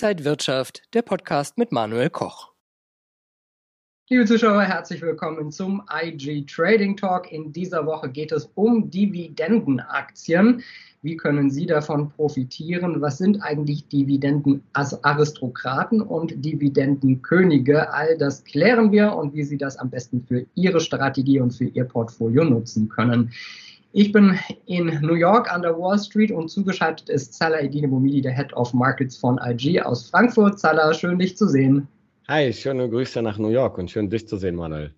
Inside Wirtschaft, der Podcast mit Manuel Koch. Liebe Zuschauer, herzlich willkommen zum IG Trading Talk. In dieser Woche geht es um Dividendenaktien. Wie können Sie davon profitieren? Was sind eigentlich Dividendenaristokraten und Dividendenkönige? All das klären wir und wie Sie das am besten für Ihre Strategie und für Ihr Portfolio nutzen können. Ich bin in New York an der Wall Street und zugeschaltet ist Salah Edine Bomidi, der Head of Markets von IG aus Frankfurt. Salah, schön dich zu sehen. Hi, schöne Grüße nach New York und schön dich zu sehen, Manuel.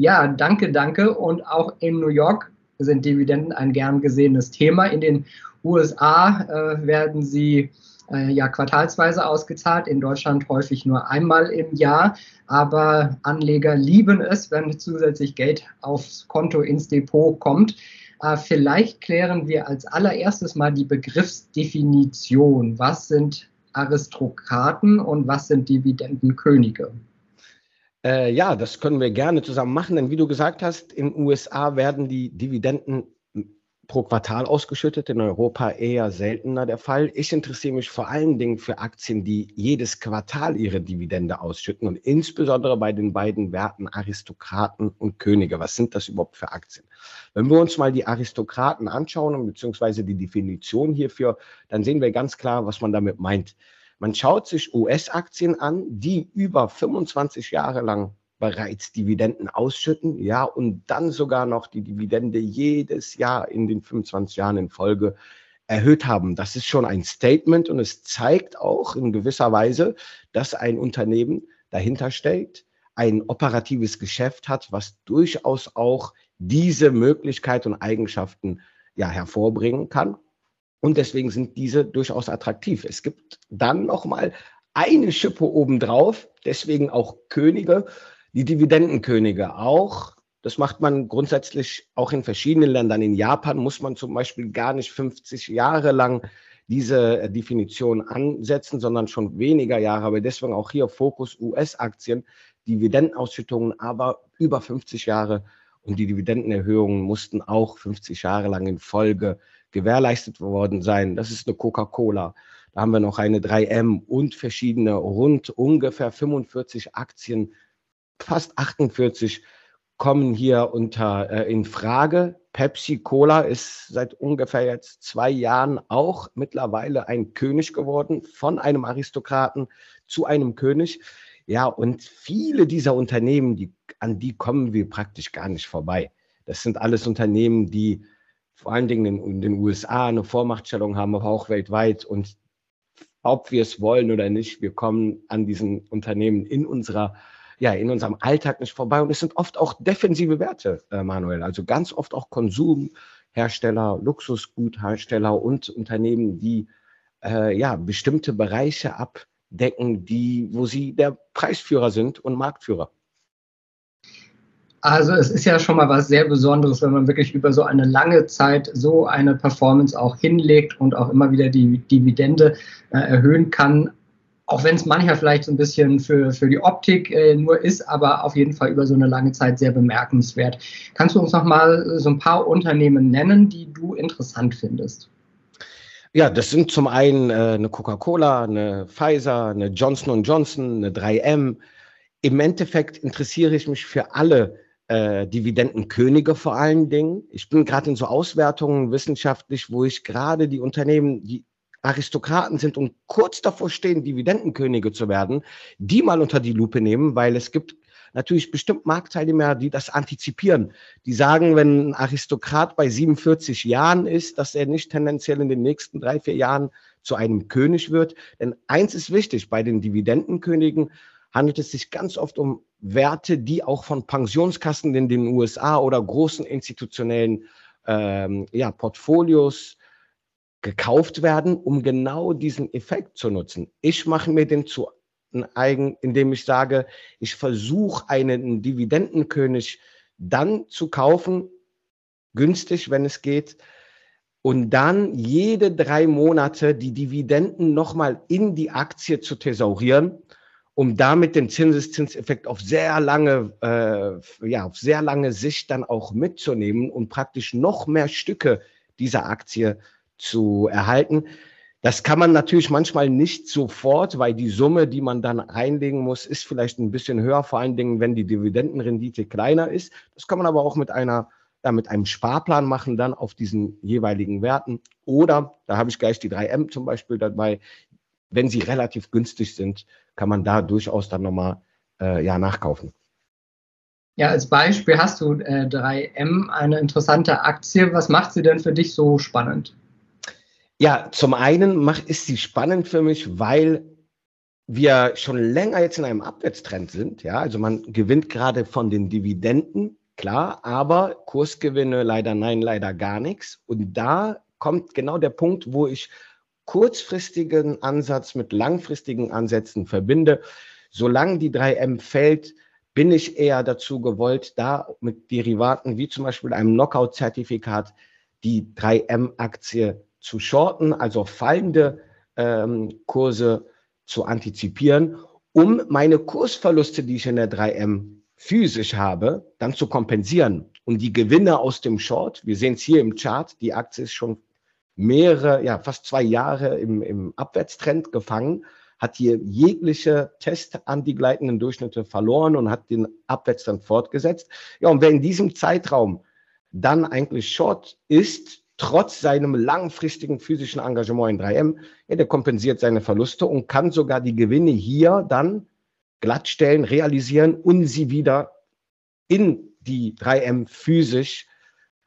Ja, danke, danke. Und auch in New York sind Dividenden ein gern gesehenes Thema. In den USA äh, werden sie äh, ja quartalsweise ausgezahlt, in Deutschland häufig nur einmal im Jahr. Aber Anleger lieben es, wenn zusätzlich Geld aufs Konto ins Depot kommt. Äh, vielleicht klären wir als allererstes mal die Begriffsdefinition. Was sind Aristokraten und was sind Dividendenkönige? Äh, ja, das können wir gerne zusammen machen, denn wie du gesagt hast, in den USA werden die Dividenden pro Quartal ausgeschüttet, in Europa eher seltener der Fall. Ich interessiere mich vor allen Dingen für Aktien, die jedes Quartal ihre Dividende ausschütten und insbesondere bei den beiden Werten Aristokraten und Könige. Was sind das überhaupt für Aktien? Wenn wir uns mal die Aristokraten anschauen, beziehungsweise die Definition hierfür, dann sehen wir ganz klar, was man damit meint. Man schaut sich US-Aktien an, die über 25 Jahre lang bereits Dividenden ausschütten, ja, und dann sogar noch die Dividende jedes Jahr in den 25 Jahren in Folge erhöht haben. Das ist schon ein Statement und es zeigt auch in gewisser Weise, dass ein Unternehmen dahinter steht, ein operatives Geschäft hat, was durchaus auch diese Möglichkeit und Eigenschaften ja hervorbringen kann. Und deswegen sind diese durchaus attraktiv. Es gibt dann noch mal eine Schippe obendrauf, deswegen auch Könige, die Dividendenkönige auch. Das macht man grundsätzlich auch in verschiedenen Ländern. In Japan muss man zum Beispiel gar nicht 50 Jahre lang diese äh, Definition ansetzen, sondern schon weniger Jahre. Aber deswegen auch hier Fokus US-Aktien, Dividendenausschüttungen, aber über 50 Jahre. Und die Dividendenerhöhungen mussten auch 50 Jahre lang in Folge gewährleistet worden sein. Das ist eine Coca-Cola. Da haben wir noch eine 3M und verschiedene rund ungefähr 45 Aktien fast 48 kommen hier unter äh, in Frage. Pepsi Cola ist seit ungefähr jetzt zwei Jahren auch mittlerweile ein König geworden, von einem Aristokraten zu einem König. Ja, und viele dieser Unternehmen, die, an die kommen wir praktisch gar nicht vorbei. Das sind alles Unternehmen, die vor allen Dingen in, in den USA eine Vormachtstellung haben, aber auch weltweit. Und ob wir es wollen oder nicht, wir kommen an diesen Unternehmen in unserer ja, in unserem Alltag nicht vorbei. Und es sind oft auch defensive Werte, äh, Manuel. Also ganz oft auch Konsumhersteller, Luxusguthersteller und Unternehmen, die äh, ja, bestimmte Bereiche abdecken, die, wo sie der Preisführer sind und Marktführer. Also es ist ja schon mal was sehr Besonderes, wenn man wirklich über so eine lange Zeit so eine Performance auch hinlegt und auch immer wieder die Dividende äh, erhöhen kann auch wenn es manchmal vielleicht so ein bisschen für, für die Optik äh, nur ist, aber auf jeden Fall über so eine lange Zeit sehr bemerkenswert. Kannst du uns noch mal so ein paar Unternehmen nennen, die du interessant findest? Ja, das sind zum einen äh, eine Coca-Cola, eine Pfizer, eine Johnson Johnson, eine 3M. Im Endeffekt interessiere ich mich für alle äh, Dividendenkönige vor allen Dingen. Ich bin gerade in so Auswertungen wissenschaftlich, wo ich gerade die Unternehmen, die Aristokraten sind und kurz davor stehen, Dividendenkönige zu werden, die mal unter die Lupe nehmen, weil es gibt natürlich bestimmt Marktteilnehmer, die das antizipieren. Die sagen, wenn ein Aristokrat bei 47 Jahren ist, dass er nicht tendenziell in den nächsten drei, vier Jahren zu einem König wird. Denn eins ist wichtig, bei den Dividendenkönigen handelt es sich ganz oft um Werte, die auch von Pensionskassen in den USA oder großen institutionellen ähm, ja, Portfolios gekauft werden, um genau diesen Effekt zu nutzen. Ich mache mir den zu eigen, indem ich sage, ich versuche einen Dividendenkönig dann zu kaufen, günstig, wenn es geht, und dann jede drei Monate die Dividenden nochmal in die Aktie zu thesaurieren, um damit den Zinseszinseffekt auf sehr lange, äh, ja, auf sehr lange Sicht dann auch mitzunehmen und praktisch noch mehr Stücke dieser Aktie zu erhalten. Das kann man natürlich manchmal nicht sofort, weil die Summe, die man dann einlegen muss, ist vielleicht ein bisschen höher, vor allen Dingen, wenn die Dividendenrendite kleiner ist. Das kann man aber auch mit einer ja, mit einem Sparplan machen, dann auf diesen jeweiligen Werten. Oder, da habe ich gleich die 3M zum Beispiel dabei, wenn sie relativ günstig sind, kann man da durchaus dann nochmal äh, ja, nachkaufen. Ja, als Beispiel hast du äh, 3M, eine interessante Aktie. Was macht sie denn für dich so spannend? Ja, zum einen macht, ist sie spannend für mich, weil wir schon länger jetzt in einem Abwärtstrend sind. Ja, also man gewinnt gerade von den Dividenden, klar, aber Kursgewinne leider nein, leider gar nichts. Und da kommt genau der Punkt, wo ich kurzfristigen Ansatz mit langfristigen Ansätzen verbinde. Solange die 3M fällt, bin ich eher dazu gewollt, da mit Derivaten wie zum Beispiel einem Knockout-Zertifikat die 3M-Aktie zu shorten, also fallende ähm, Kurse zu antizipieren, um meine Kursverluste, die ich in der 3M physisch habe, dann zu kompensieren. Und die Gewinne aus dem Short, wir sehen es hier im Chart, die Aktie ist schon mehrere, ja, fast zwei Jahre im, im Abwärtstrend gefangen, hat hier jegliche Test an die gleitenden Durchschnitte verloren und hat den Abwärtstrend fortgesetzt. Ja, und wer in diesem Zeitraum dann eigentlich Short ist, trotz seinem langfristigen physischen Engagement in 3M, ja, der kompensiert seine Verluste und kann sogar die Gewinne hier dann glattstellen, realisieren und sie wieder in die 3M physisch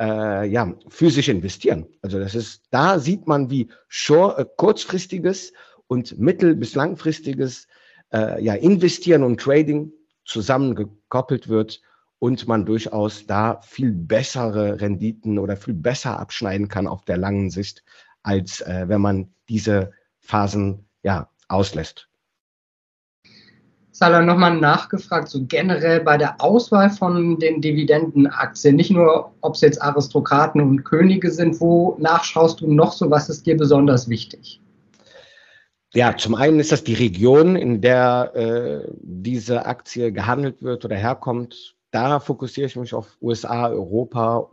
äh, ja, physisch investieren. Also das ist, da sieht man, wie short, äh, kurzfristiges und mittel- bis langfristiges äh, ja, Investieren und Trading zusammengekoppelt wird und man durchaus da viel bessere Renditen oder viel besser abschneiden kann auf der langen Sicht, als äh, wenn man diese Phasen ja auslässt. Salah nochmal nachgefragt, so generell bei der Auswahl von den Dividendenaktien, nicht nur, ob es jetzt Aristokraten und Könige sind, wo nachschaust du noch so, was ist dir besonders wichtig? Ja, zum einen ist das die Region, in der äh, diese Aktie gehandelt wird oder herkommt da fokussiere ich mich auf USA, Europa,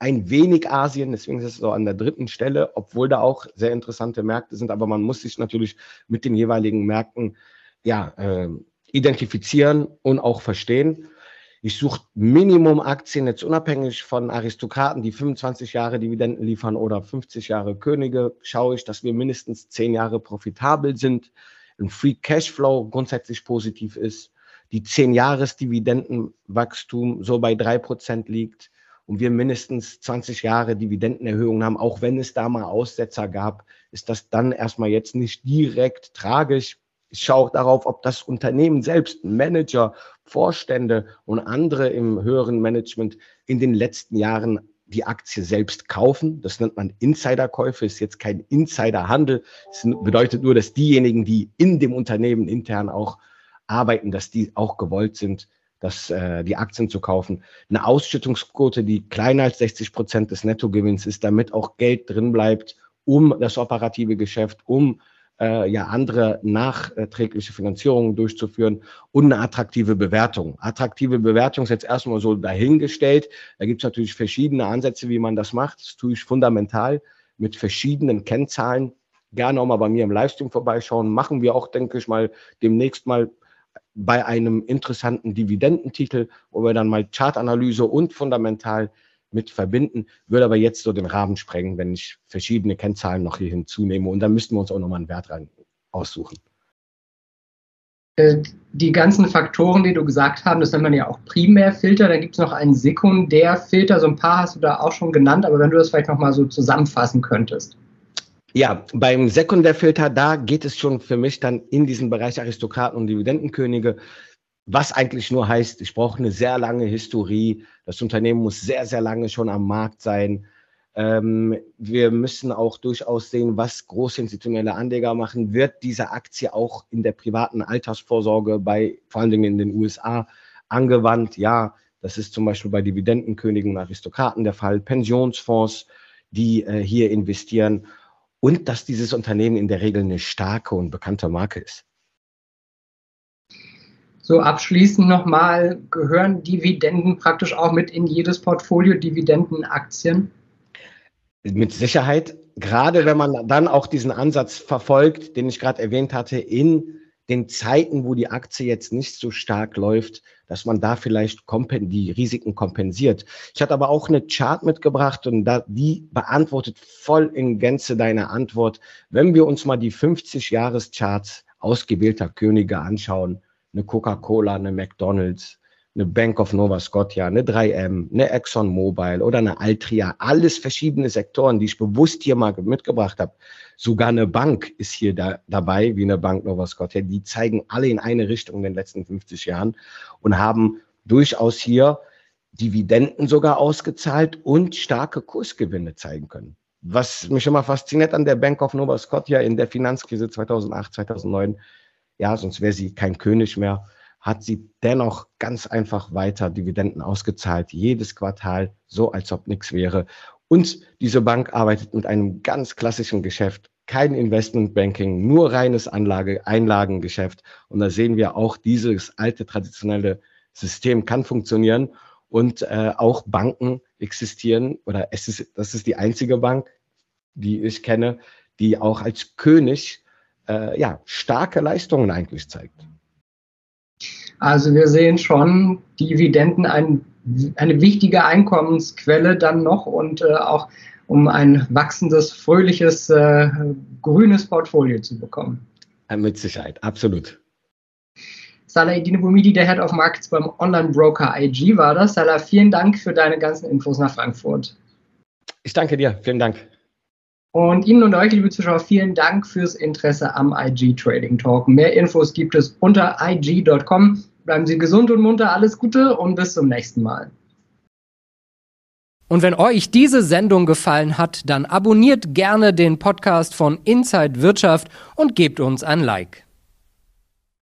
ein wenig Asien, deswegen ist es so an der dritten Stelle, obwohl da auch sehr interessante Märkte sind, aber man muss sich natürlich mit den jeweiligen Märkten ja, äh, identifizieren und auch verstehen. Ich suche Minimum-Aktien, jetzt unabhängig von Aristokraten, die 25 Jahre Dividenden liefern oder 50 Jahre Könige, schaue ich, dass wir mindestens 10 Jahre profitabel sind, ein Free Cashflow grundsätzlich positiv ist die 10-Jahres-Dividendenwachstum so bei 3% liegt und wir mindestens 20 Jahre Dividendenerhöhungen haben, auch wenn es da mal Aussetzer gab, ist das dann erstmal jetzt nicht direkt tragisch. Ich schaue darauf, ob das Unternehmen selbst, Manager, Vorstände und andere im höheren Management in den letzten Jahren die Aktie selbst kaufen. Das nennt man Insiderkäufe, ist jetzt kein Insiderhandel. Es bedeutet nur, dass diejenigen, die in dem Unternehmen intern auch arbeiten, dass die auch gewollt sind, dass, äh, die Aktien zu kaufen. Eine Ausschüttungsquote, die kleiner als 60 Prozent des Nettogewinns ist, damit auch Geld drin bleibt, um das operative Geschäft, um äh, ja andere nachträgliche Finanzierungen durchzuführen und eine attraktive Bewertung. Attraktive Bewertung ist jetzt erstmal so dahingestellt. Da gibt es natürlich verschiedene Ansätze, wie man das macht. Das tue ich fundamental mit verschiedenen Kennzahlen. Gerne auch mal bei mir im Livestream vorbeischauen. Machen wir auch, denke ich mal, demnächst mal bei einem interessanten Dividendentitel, wo wir dann mal Chartanalyse und fundamental mit verbinden, würde aber jetzt so den Rahmen sprengen, wenn ich verschiedene Kennzahlen noch hier hinzunehme. Und dann müssten wir uns auch nochmal einen Wert rein aussuchen. Äh, die ganzen Faktoren, die du gesagt hast, das nennt man ja auch Primärfilter. Dann gibt es noch einen Sekundärfilter. So ein paar hast du da auch schon genannt, aber wenn du das vielleicht nochmal so zusammenfassen könntest. Ja, beim Sekundärfilter, da geht es schon für mich dann in diesen Bereich Aristokraten und Dividendenkönige, was eigentlich nur heißt, ich brauche eine sehr lange Historie. Das Unternehmen muss sehr, sehr lange schon am Markt sein. Ähm, wir müssen auch durchaus sehen, was große institutionelle Anleger machen. Wird diese Aktie auch in der privaten Altersvorsorge bei, vor allen Dingen in den USA, angewandt? Ja, das ist zum Beispiel bei Dividendenkönigen und Aristokraten der Fall. Pensionsfonds, die äh, hier investieren und dass dieses Unternehmen in der Regel eine starke und bekannte Marke ist. So abschließend nochmal, gehören Dividenden praktisch auch mit in jedes Portfolio, Dividendenaktien? Mit Sicherheit, gerade wenn man dann auch diesen Ansatz verfolgt, den ich gerade erwähnt hatte, in den Zeiten, wo die Aktie jetzt nicht so stark läuft, dass man da vielleicht die Risiken kompensiert. Ich hatte aber auch eine Chart mitgebracht und da, die beantwortet voll in Gänze deine Antwort. Wenn wir uns mal die 50-Jahres-Charts ausgewählter Könige anschauen, eine Coca-Cola, eine McDonald's, eine Bank of Nova Scotia, eine 3M, eine Exxon Mobil oder eine Altria, alles verschiedene Sektoren, die ich bewusst hier mal mitgebracht habe. Sogar eine Bank ist hier da, dabei, wie eine Bank Nova Scotia. Die zeigen alle in eine Richtung in den letzten 50 Jahren und haben durchaus hier Dividenden sogar ausgezahlt und starke Kursgewinne zeigen können. Was mich immer fasziniert an der Bank of Nova Scotia in der Finanzkrise 2008, 2009, ja, sonst wäre sie kein König mehr hat sie dennoch ganz einfach weiter Dividenden ausgezahlt, jedes Quartal, so als ob nichts wäre. Und diese Bank arbeitet mit einem ganz klassischen Geschäft, kein Investmentbanking, nur reines Anlage, Einlagengeschäft. Und da sehen wir auch, dieses alte traditionelle System kann funktionieren und äh, auch Banken existieren oder es ist, das ist die einzige Bank, die ich kenne, die auch als König äh, ja, starke Leistungen eigentlich zeigt. Also wir sehen schon Dividenden ein, eine wichtige Einkommensquelle dann noch und äh, auch um ein wachsendes, fröhliches, äh, grünes Portfolio zu bekommen. Mit Sicherheit, absolut. Salah Edine Bumidi, der Head of Markets beim Online-Broker IG war das. Salah, vielen Dank für deine ganzen Infos nach Frankfurt. Ich danke dir, vielen Dank. Und Ihnen und euch, liebe Zuschauer, vielen Dank fürs Interesse am IG Trading Talk. Mehr Infos gibt es unter ig.com. Bleiben Sie gesund und munter, alles Gute und bis zum nächsten Mal. Und wenn euch diese Sendung gefallen hat, dann abonniert gerne den Podcast von Inside Wirtschaft und gebt uns ein Like.